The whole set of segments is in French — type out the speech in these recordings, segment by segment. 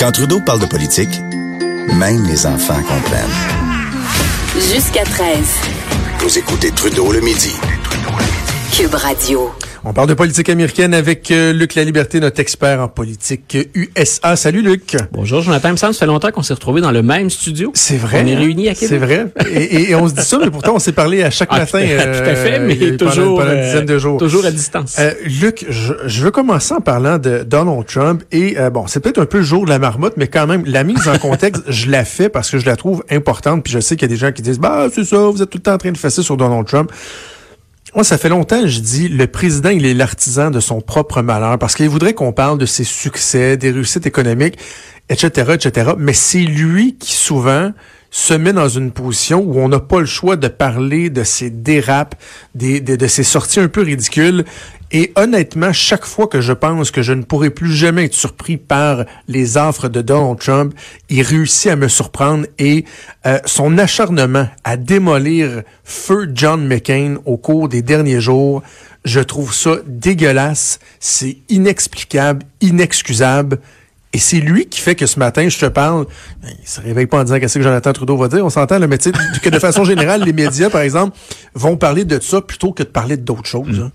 Quand Trudeau parle de politique, même les enfants comprennent. Jusqu'à 13. Vous écoutez Trudeau le midi. Cube Radio. On parle de politique américaine avec euh, Luc La Liberté, notre expert en politique USA. Salut Luc. Bonjour Jonathan. Me ça fait longtemps qu'on s'est retrouvés dans le même studio. C'est vrai. On est réunis à Québec. C'est vrai. Et, et on se dit ça, mais pourtant on s'est parlé à chaque Ah, matin. tout à fait, mais euh, toujours, pendant, une euh, dizaine de jours. toujours à distance. Euh, Luc, je, je veux commencer en parlant de Donald Trump et euh, bon, c'est peut-être un peu le jour de la marmotte, mais quand même la mise en contexte, je la fais parce que je la trouve importante. Puis je sais qu'il y a des gens qui disent bah c'est ça, vous êtes tout le temps en train de fesser sur Donald Trump. Moi, ça fait longtemps, je dis, le président, il est l'artisan de son propre malheur parce qu'il voudrait qu'on parle de ses succès, des réussites économiques, etc., etc. Mais c'est lui qui souvent se met dans une position où on n'a pas le choix de parler de ses dérapes, de, de ses sorties un peu ridicules. Et honnêtement, chaque fois que je pense que je ne pourrai plus jamais être surpris par les offres de Donald Trump, il réussit à me surprendre et euh, son acharnement à démolir feu John McCain au cours des derniers jours, je trouve ça dégueulasse, c'est inexplicable, inexcusable. Et c'est lui qui fait que ce matin, je te parle, ben, il se réveille pas en disant qu'est-ce que Jonathan Trudeau va dire, on s'entend, le métier que de façon générale, les médias, par exemple, vont parler de ça plutôt que de parler d'autres choses. hein.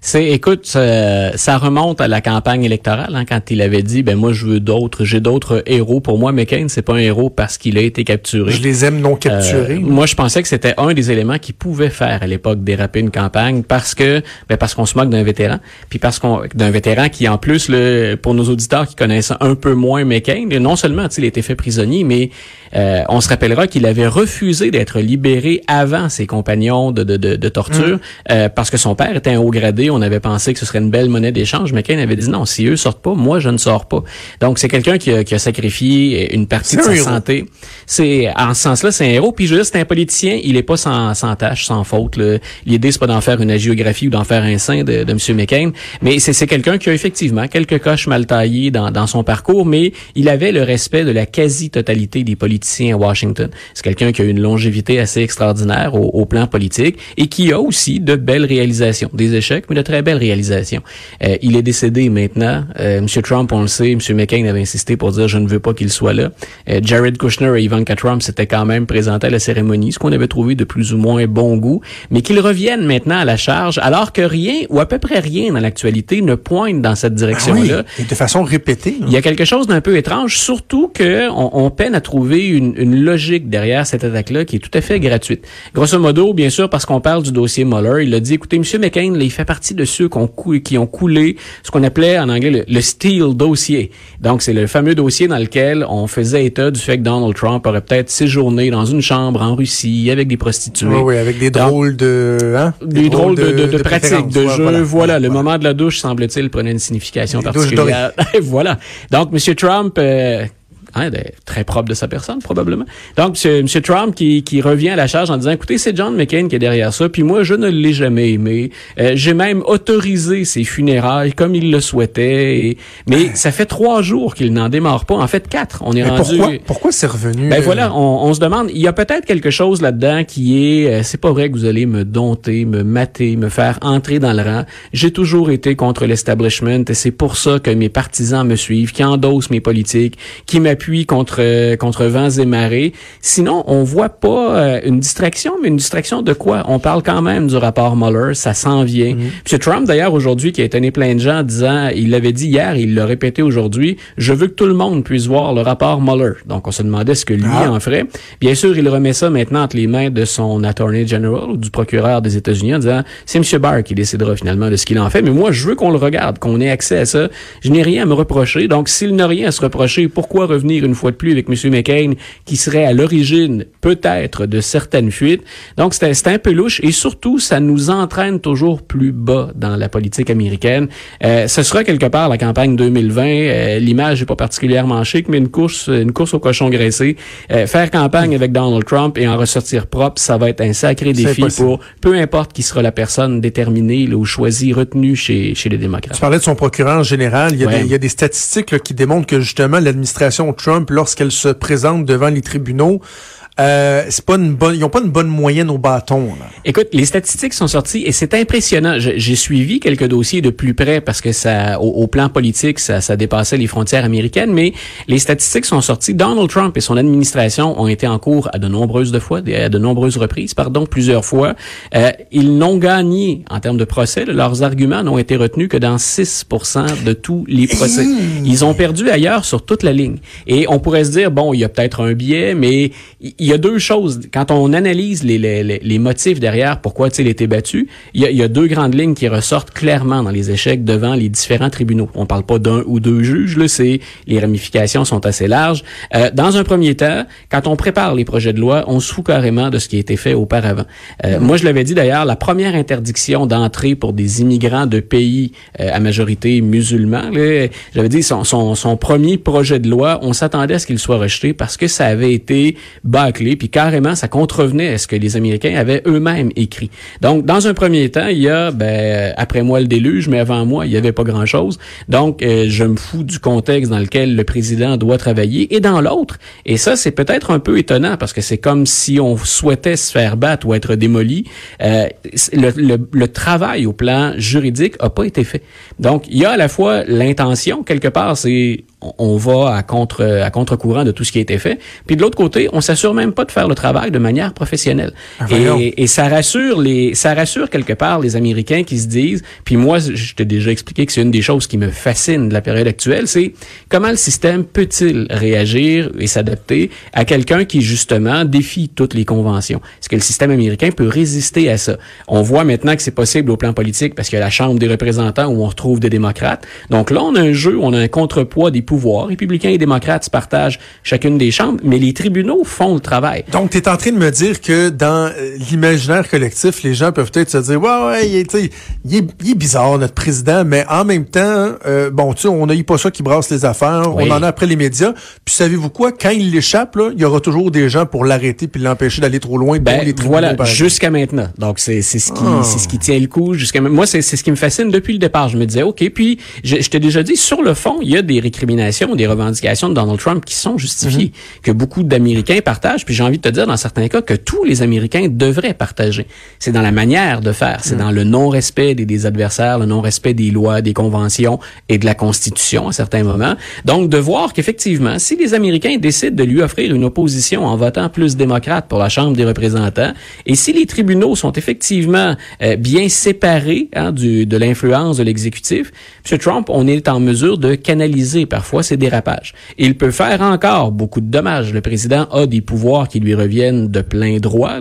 C'est, écoute, ça, ça remonte à la campagne électorale, hein, quand il avait dit, ben moi je veux d'autres, j'ai d'autres héros. Pour moi, McCain, c'est pas un héros parce qu'il a été capturé. Je les aime non capturés. Euh, moi, je pensais que c'était un des éléments qui pouvait faire à l'époque déraper une campagne parce que, ben parce qu'on se moque d'un vétéran, puis parce qu'on d'un vétéran qui en plus, le, pour nos auditeurs qui connaissent un peu moins McCain, non seulement il a été fait prisonnier, mais euh, on se rappellera qu'il avait refusé d'être libéré avant ses compagnons de, de, de, de torture euh, parce que son père était un haut gradé. On avait pensé que ce serait une belle monnaie d'échange. McCain avait dit non, si eux sortent pas, moi je ne sors pas. Donc c'est quelqu'un qui a, qui a sacrifié une partie de sa héros. santé. C'est en ce sens-là, c'est un héros. Puis je veux dire, c'est un politicien. Il est pas sans, sans tâche, sans faute. L'idée c'est pas d'en faire une agiographie ou d'en faire un saint de, de M. McCain, mais c'est c'est quelqu'un qui a effectivement quelques coches mal taillées dans, dans son parcours, mais il avait le respect de la quasi-totalité des politiciens à Washington. C'est quelqu'un qui a une longévité assez extraordinaire au, au plan politique et qui a aussi de belles réalisations, des échecs, mais de très belles réalisations. Euh, il est décédé maintenant. Euh, M. Trump, on le sait, M. McCain avait insisté pour dire je ne veux pas qu'il soit là. Euh, Jared Kushner et Ivanka Trump s'étaient quand même présentés à la cérémonie, ce qu'on avait trouvé de plus ou moins bon goût, mais qu'ils reviennent maintenant à la charge, alors que rien ou à peu près rien dans l'actualité ne pointe dans cette Ah direction-là. oui, et de façon répétée. hein. Il y a quelque chose d'un peu étrange, surtout que on, on peine à trouver une, une logique derrière cette attaque-là qui est tout à fait gratuite. Grosso modo, bien sûr, parce qu'on parle du dossier Mueller, il a dit, écoutez, M. McCain, là, il fait partie de ceux qui ont, cou- qui ont coulé ce qu'on appelait en anglais le, le Steele dossier. Donc, c'est le fameux dossier dans lequel on faisait état du fait que Donald Trump aurait peut-être séjourné dans une chambre en Russie avec des prostituées. Oui, oui, avec des drôles de, hein? des, drôles de, de, de pratiques, de jeux. Voilà, le Voilà. moment de la douche, semble-t-il, prenait une signification particulière. voilà. Donc, M. Trump... euh, hein, très propre de sa personne, probablement. Donc, M. Trump qui, qui revient à la charge en disant, écoutez, c'est John McCain qui est derrière ça, puis moi, je ne l'ai jamais aimé. Euh, J'ai même autorisé ses funérailles comme il le souhaitait. et- mais ça fait trois jours qu'il n'en démarre pas. En fait, quatre. On est Mais rendu... pourquoi, pourquoi c'est revenu? Ben euh, voilà, on, on se demande, il y a peut-être quelque chose là-dedans qui est, euh, c'est pas vrai que vous allez me dompter, me mater, me faire entrer dans le rang. J'ai toujours été contre l'establishment et c'est pour ça que mes partisans me suivent, qui endossent mes politiques, qui m'appuient contre euh, contre vents et marées. Sinon, on voit pas euh, une distraction, mais une distraction de quoi? On parle quand même du rapport Mueller, ça s'en vient. Puis Trump d'ailleurs aujourd'hui qui a étonné plein de gens en disant, il l'avait dit hier, il l'a répété aujourd'hui, je veux que tout le monde puisse voir le rapport Mueller. Donc on se demandait ce que lui Ah. en ferait. Bien sûr, il remet ça maintenant entre les mains de son attorney general ou du procureur des États-Unis en disant, c'est M. Barr qui décidera finalement de ce qu'il en fait, mais moi je veux qu'on le regarde, qu'on ait accès à ça. Je n'ai rien à me reprocher. Donc s'il n'a rien à se reprocher, pourquoi revenir une fois de plus avec M. McCain qui serait à l'origine peut-être de certaines fuites? Donc c'était un peu louche et surtout ça nous entraîne toujours plus bas dans la politique américaine. Euh, ce sera quelque part la campagne 2020. euh, L'image est pas particulièrement chic, mais une course, une course au cochon graissé. Euh, faire campagne avec Donald Trump et en ressortir propre, ça va être un sacré C'est défi pour peu importe qui sera la personne déterminée là, ou choisie, retenue chez, chez les démocrates. Tu parlais de son procureur général. Il y a, Ouais. des, il y a des statistiques là, qui démontrent que justement l'administration Trump, lorsqu'elle se présente devant les tribunaux, euh, c'est pas une bonne, ils ont pas une bonne moyenne au bâton. Là. Écoute, les statistiques sont sorties et c'est impressionnant. J'ai suivi quelques dossiers de plus près parce que ça, au, au plan politique, ça, ça, dépassait les frontières américaines, mais les statistiques sont sorties. Donald Trump et son administration ont été en cours à de nombreuses de fois, à de nombreuses reprises, pardon, plusieurs fois. Euh, ils n'ont gagné en termes de procès. Leurs arguments n'ont été retenus que dans 6 de tous les procès. Ils ont perdu ailleurs sur toute la ligne. Et on pourrait se dire, bon, il y a peut-être un biais, mais il y a deux choses. Quand on analyse les, les, les motifs derrière pourquoi il a été battu, il y a, il y a deux grandes lignes qui ressortent clairement dans les échecs devant les différents tribunaux. On parle pas d'un ou deux juges, là, c'est les ramifications sont assez larges. Euh, dans un premier temps, quand on prépare les projets de loi, on se fout carrément de ce qui a été fait auparavant. Euh, Moi, je l'avais dit d'ailleurs, la première interdiction d'entrée pour des immigrants de pays euh, à majorité musulmans, j'avais dit son, son, son, premier projet de loi, on s'attendait à ce qu'il soit rejeté parce que ça avait été bâclé, puis carrément, ça contrevenait à ce que les Américains avaient eux-mêmes écrit. Donc, dans un premier temps, il y a, ben, après moi le déluge, mais avant moi, il y avait pas grand-chose. Donc, euh, je me fous du contexte dans lequel le président doit travailler. Et dans l'autre, et ça, c'est peut-être un peu étonnant parce que c'est comme si on souhaitait se faire battre ou être démoli. Euh, le, le, le, travail au plan juridique a pas été fait. Donc, il y a à la fois l'intention, quelque part, c'est on va à contre à contre-courant de tout ce qui a été fait. Puis de l'autre côté, on s'assure même pas de faire le travail de manière professionnelle. Ah, et, et, ça rassure les ça rassure quelque part les Américains qui se disent. Puis moi, je t'ai déjà expliqué que c'est une des choses qui me fascine de la période actuelle, c'est comment le système peut-il réagir et s'adapter à quelqu'un qui justement défie toutes les conventions? Est-ce que le système américain peut résister à ça? On voit maintenant que c'est possible au plan politique parce qu'il y a la Chambre des représentants où on retrouve des démocrates. Donc là, on a un jeu, on a un contrepoids des pouvoirs. Républicains et démocrates partagent chacune des chambres, mais les tribunaux font le travail. Donc, tu es en train de me dire que dans euh, l'imaginaire collectif, les gens peuvent peut-être se dire, ouais, ouais, il est, il est, il est bizarre, notre président, mais en même temps, euh, bon, tu sais, on n'a eu pas ça qui brasse les affaires, on en a après les médias. Puis savez-vous quoi? Quand il l'échappe, il y aura toujours des gens pour l'arrêter puis l'empêcher d'aller trop loin. Ben, les voilà, jusqu'à maintenant. Donc, c'est ce qui c'est ce qui tient le coup jusqu'à Moi, c'est ce qui me fascine depuis le départ. Je me disais, OK, puis je, je t'ai déjà dit, sur le fond, il y a des récriminations, des revendications de Donald Trump qui sont justifiées, mhm. que beaucoup d'Américains partagent. Puis j'ai envie de te dire, dans certains cas, que tous les Américains devraient partager. C'est dans la manière de faire, c'est mhm. dans le non-respect des, des adversaires, le non-respect des lois, des conventions et de la Constitution à certains moments. Donc, de voir qu'effectivement, si les Américains décident de lui offrir une opposition en votant plus démocrate pour la Chambre des représentants, et si les tribunaux sont effectivement euh, bien séparés hein, du, de l'influence de l'exécutif, M. Trump, on est en mesure de canaliser parfois ces dérapages. Il peut faire encore beaucoup de dommages. Le président a des pouvoirs qui lui reviennent de plein droit,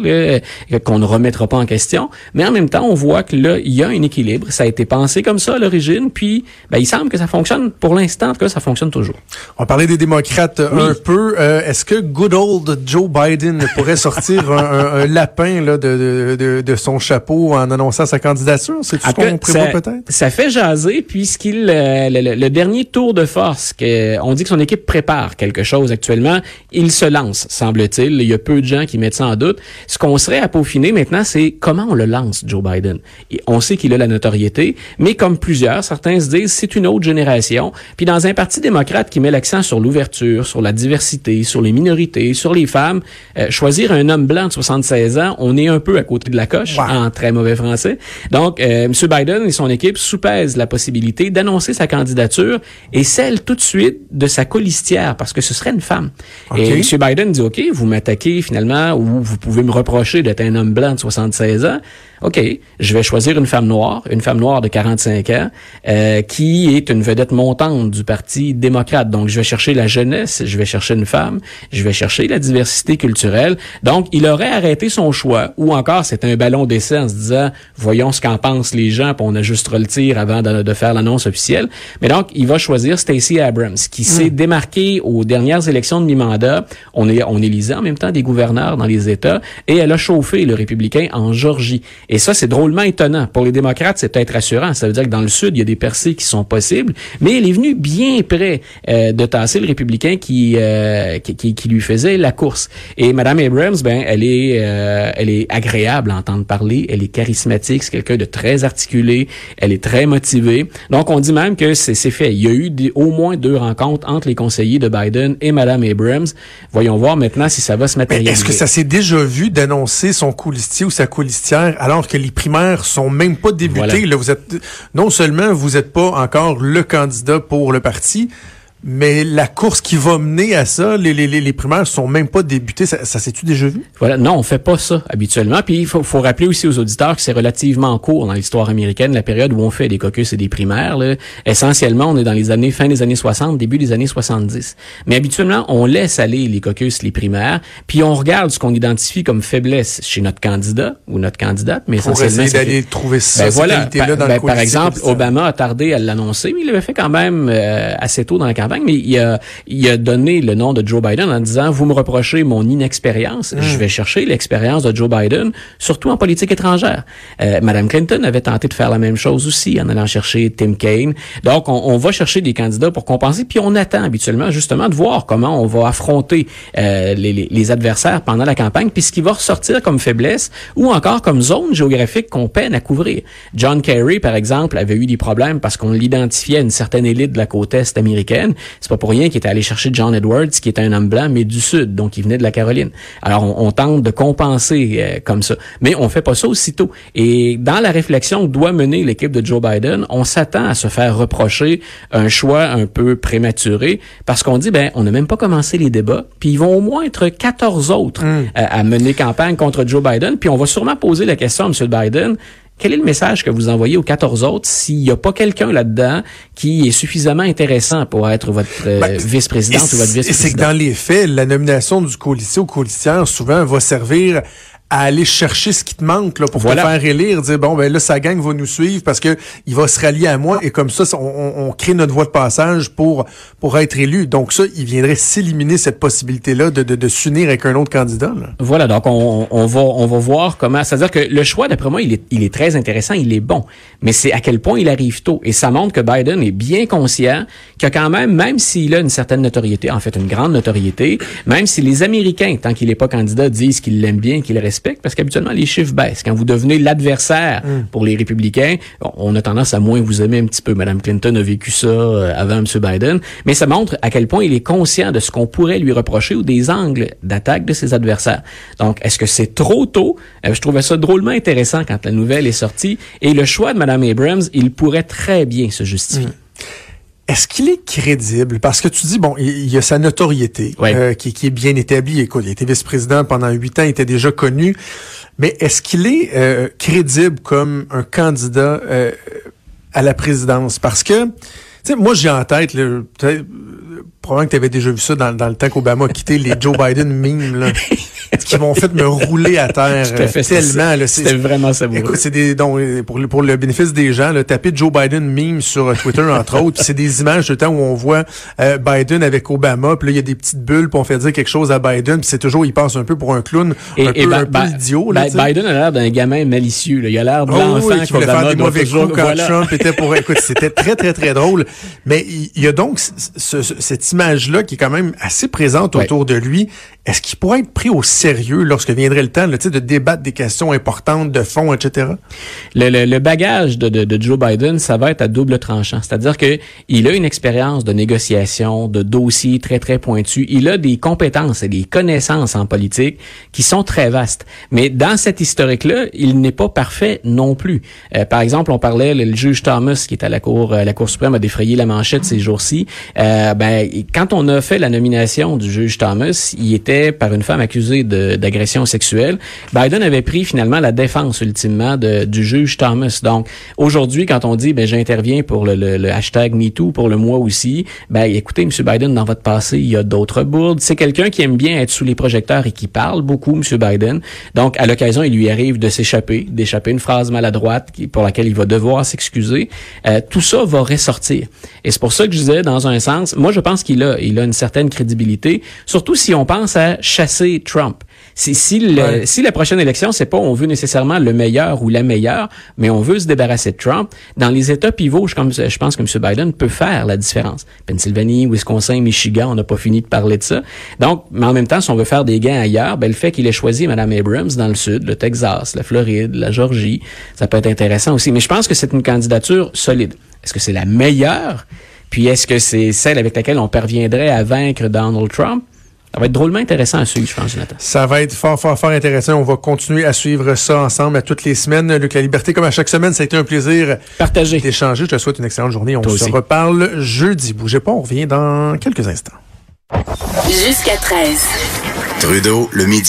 qu'on ne remettra pas en question, mais en même temps, on voit que là, il y a un équilibre. Ça a été pensé comme ça à l'origine, puis ben, il semble que ça fonctionne pour l'instant, en tout cas, ça fonctionne toujours. On parlait des démocrates un peu. Euh, est-ce que good old Joe Biden pourrait sortir un, lapin là, de, de, de, son chapeau en annonçant sa candidature? C'est ce qu'on prévoit peut-être? Ça fait jaser puisqu'il euh, le, le, dernier tour de force, que, on dit que son équipe prépare quelque chose actuellement, il se lance, semble-t-il. Il y a peu de gens qui mettent ça en doute. Ce qu'on serait à peaufiner maintenant, c'est comment on le lance, Joe Biden. on sait qu'il a la notoriété, mais comme plusieurs, certains se disent c'est une autre génération. Puis dans un parti démocrate qui met l'accent sur l'ouverture, sur la diversité, sur les minorités, sur les femmes, euh, choisir un homme blanc de 76 ans, on est un peu à côté de la coche, en très mauvais français. Donc, euh, M. Biden et son équipe soupèsent la possibilité d'annoncer sa candidature et celle tout de suite de sa colistière, parce que ce serait une femme. Et M. Biden dit, OK, vous m'attaquez finalement, ou vous pouvez me reprocher d'être un homme blanc de 76 ans. OK, je vais choisir une femme noire, une femme noire de 45 ans, euh, qui est une vedette montante du Parti démocrate. Donc, je vais chercher la jeunesse, je vais chercher une femme, je vais chercher la diversité culturelle. Donc, il aurait arrêté son choix, ou encore c'est un ballon d'essai en se disant, voyons ce qu'en pensent les gens, puis on ajustera le tir avant de, faire l'annonce officielle. Mais donc, il va choisir Stacey Abrams, qui s'est hmm. démarquée aux dernières élections de mi-mandat. On, est, on élisait en même temps des gouverneurs dans les États, et elle a chauffé le républicain en Georgie. Et ça, c'est drôlement étonnant. Pour les démocrates, c'est peut-être rassurant. Ça veut dire que dans le Sud, il y a des percées qui sont possibles, mais il est venu bien près euh, de tasser le républicain qui, euh, qui, qui, lui faisait la course. Et Madame Abrams, ben, elle est, euh, elle est agréable à entendre parler, elle est charismatique, c'est quelqu'un de très articulé, elle est très motivée. Donc, on dit même que c'est fait. Il y a eu au moins deux rencontres entre les conseillers de Biden et Madame Abrams. Voyons voir maintenant si ça va se matérialiser. Est-ce que ça s'est déjà vu d'annoncer son coulistier ou sa coulistière alors que les primaires sont même pas débutées? Là, vous êtes non seulement vous n'êtes pas encore le candidat pour le parti, mais la course qui va mener à ça, les, les, les primaires sont même pas débutées. Ça, ça s'est-tu déjà vu? Voilà. Non, on fait pas ça habituellement. Puis il faut, faut rappeler aussi aux auditeurs que c'est relativement court dans l'histoire américaine, la période où on fait des caucus et des primaires. Là. Essentiellement, on est dans les années fin des années 60, début des années 70. Mais habituellement, on laisse aller les caucus, les primaires, puis on regarde ce qu'on identifie comme faiblesse chez notre candidat ou notre candidate. Mais Pour essentiellement, essayer d'aller trouver ça, ben voilà, là dans ben, le Par exemple, Obama a tardé à l'annoncer, mais il l'avait fait quand même euh, assez tôt dans la campagne mais il a, il a donné le nom de Joe Biden en disant, vous me reprochez mon inexpérience, hmm. je vais chercher l'expérience de Joe Biden, surtout en politique étrangère. Euh, Madame Clinton avait tenté de faire la même chose aussi en allant chercher Tim Kaine. Donc, on, on va chercher des candidats pour compenser, puis on attend habituellement justement de voir comment on va affronter euh, les, les, les, adversaires pendant la campagne, puis ce qui va ressortir comme faiblesse ou encore comme zone géographique qu'on peine à couvrir. John Kerry, par exemple, avait eu des problèmes parce qu'on l'identifiait à une certaine élite de la côte est américaine. C'est pas pour rien qu'il était allé chercher John Edwards, qui était un homme blanc, mais du Sud, donc il venait de la Caroline. Alors, on, tente de compenser euh, comme ça. Mais on fait pas ça aussitôt. Et dans la réflexion que doit mener l'équipe de Joe Biden, on s'attend à se faire reprocher un choix un peu prématuré, parce qu'on dit, ben, on n'a même pas commencé les débats, puis ils vont au moins être 14 autres mm. à, à mener campagne contre Joe Biden, puis on va sûrement poser la question à M. Biden, quel est le message que vous envoyez aux 14 autres s'il n'y a pas quelqu'un là-dedans qui est suffisamment intéressant pour être votre euh, ben, vice-présidente ou votre vice-président? C'est que dans les faits, la nomination du coalition ou souvent va servir à aller chercher ce qui te manque là, pour te faire élire, dire bon ben là sa gang va nous suivre parce que il va se rallier à moi et comme ça on, on, crée notre voie de passage pour pour être élu. Donc ça, il viendrait s'éliminer cette possibilité là de, de, de s'unir avec un autre candidat. Là. Voilà, donc on, on va on va voir comment. C'est-à-dire que le choix d'après moi il est il est très intéressant, il est bon, mais c'est à quel point il arrive tôt et ça montre que Biden est bien conscient que quand même même s'il a une certaine notoriété, en fait une grande notoriété, même si les Américains tant qu'il n'est pas candidat disent qu'ils l'aiment bien, qu'ils le respectent parce qu'habituellement, les chiffres baissent. Quand vous devenez l'adversaire mm. pour les républicains, on a tendance à moins vous aimer un petit peu. Madame Clinton a vécu ça euh, avant M. Biden. Mais ça montre à quel point il est conscient de ce qu'on pourrait lui reprocher ou des angles d'attaque de ses adversaires. Donc, est-ce que c'est trop tôt? Euh, je trouvais ça drôlement intéressant quand la nouvelle est sortie. Et le choix de Mme Abrams, il pourrait très bien se justifier. Mm. Est-ce qu'il est crédible? Parce que tu dis, bon, il y a sa notoriété euh, qui, qui, est bien établie. Écoute, il était vice-président pendant huit ans, il était déjà connu. Mais est-ce qu'il est, euh, crédible comme un candidat euh, à la présidence? Parce que, tu sais, moi, j'ai en tête, le, probablement que tu avais déjà vu ça dans, dans le temps qu'Obama a quitté les Joe Biden memes, là. qui m'ont fait me rouler à terre fait, tellement. C'était vraiment ça. Écoute, c'est des donc pour le, pour le bénéfice des gens, là, taper Joe Biden meme sur Twitter entre autres, c'est des images de temps où on voit euh, Biden avec Obama, puis là il y a des petites bulles pour faire dire quelque chose à Biden, puis c'est toujours il passe un peu pour un clown, un peu, un peu idiot. Là, Biden a l'air d'un gamin malicieux. Là. Il a l'air de oh, l'enfant qui voulait faire des mauvais coups quand Trump était pour. Écoute, c'était très très très drôle. Mais il y, a donc cette image là qui est quand même assez présente autour de lui. Est-ce qu'il pourrait être pris au sérieux lorsque viendrait le temps là, de débattre des questions importantes de fond, etc.? Le, le, le bagage de, de, de, Joe Biden, ça va être à double tranchant. C'est-à-dire que il a une expérience de négociation, de dossiers très, très pointus. Il a des compétences et des connaissances en politique qui sont très vastes. Mais dans cette historique-là, il n'est pas parfait non plus. Euh, par exemple, on parlait, le, juge Thomas, qui est à la Cour, euh, la Cour suprême, a défrayé la manchette ces jours-ci. Euh, ben, quand on a fait la nomination du juge Thomas, il était par une femme accusée d'agression sexuelle. Biden avait pris finalement la défense ultimement du juge Thomas. Donc aujourd'hui, quand on dit ben j'interviens pour le, hashtag MeToo pour le mois aussi, ben écoutez, M. Biden, dans votre passé, il y a d'autres bourdes. C'est quelqu'un qui aime bien être sous les projecteurs et qui parle beaucoup, M. Biden. Donc à l'occasion, il lui arrive de s'échapper, d'échapper une phrase maladroite pour laquelle il va devoir s'excuser. Euh, tout ça va ressortir. Et c'est pour ça que je disais, dans un sens, moi je pense qu'il a, il a une certaine crédibilité, surtout si on pense à chasser Trump. Si, si, le, si la prochaine élection, c'est pas on veut nécessairement le meilleur ou la meilleure, mais on veut se débarrasser de Trump, dans les États pivots, je, comme, je pense que M. Biden peut faire la différence. Pennsylvanie, Wisconsin, Michigan, on n'a pas fini de parler de ça. Donc, mais en même temps, si on veut faire des gains ailleurs, ben, le fait qu'il ait choisi Mme Abrams dans le sud, le Texas, la Floride, la Georgie, ça peut être intéressant aussi. Mais je pense que c'est une candidature solide. Est-ce que c'est la meilleure? Puis est-ce que c'est celle avec laquelle on parviendrait à vaincre Donald Trump? Ça va être drôlement intéressant à suivre, je pense, Jonathan. Ça va être fort, fort, fort intéressant. On va continuer à suivre ça ensemble à toutes les semaines. Luc, la liberté, comme à chaque semaine, ça a été un plaisir Partagé. d'échanger. Je te souhaite une excellente journée. On se reparle jeudi. Bougez pas, on revient dans quelques instants. Jusqu'à 13. Trudeau, le midi.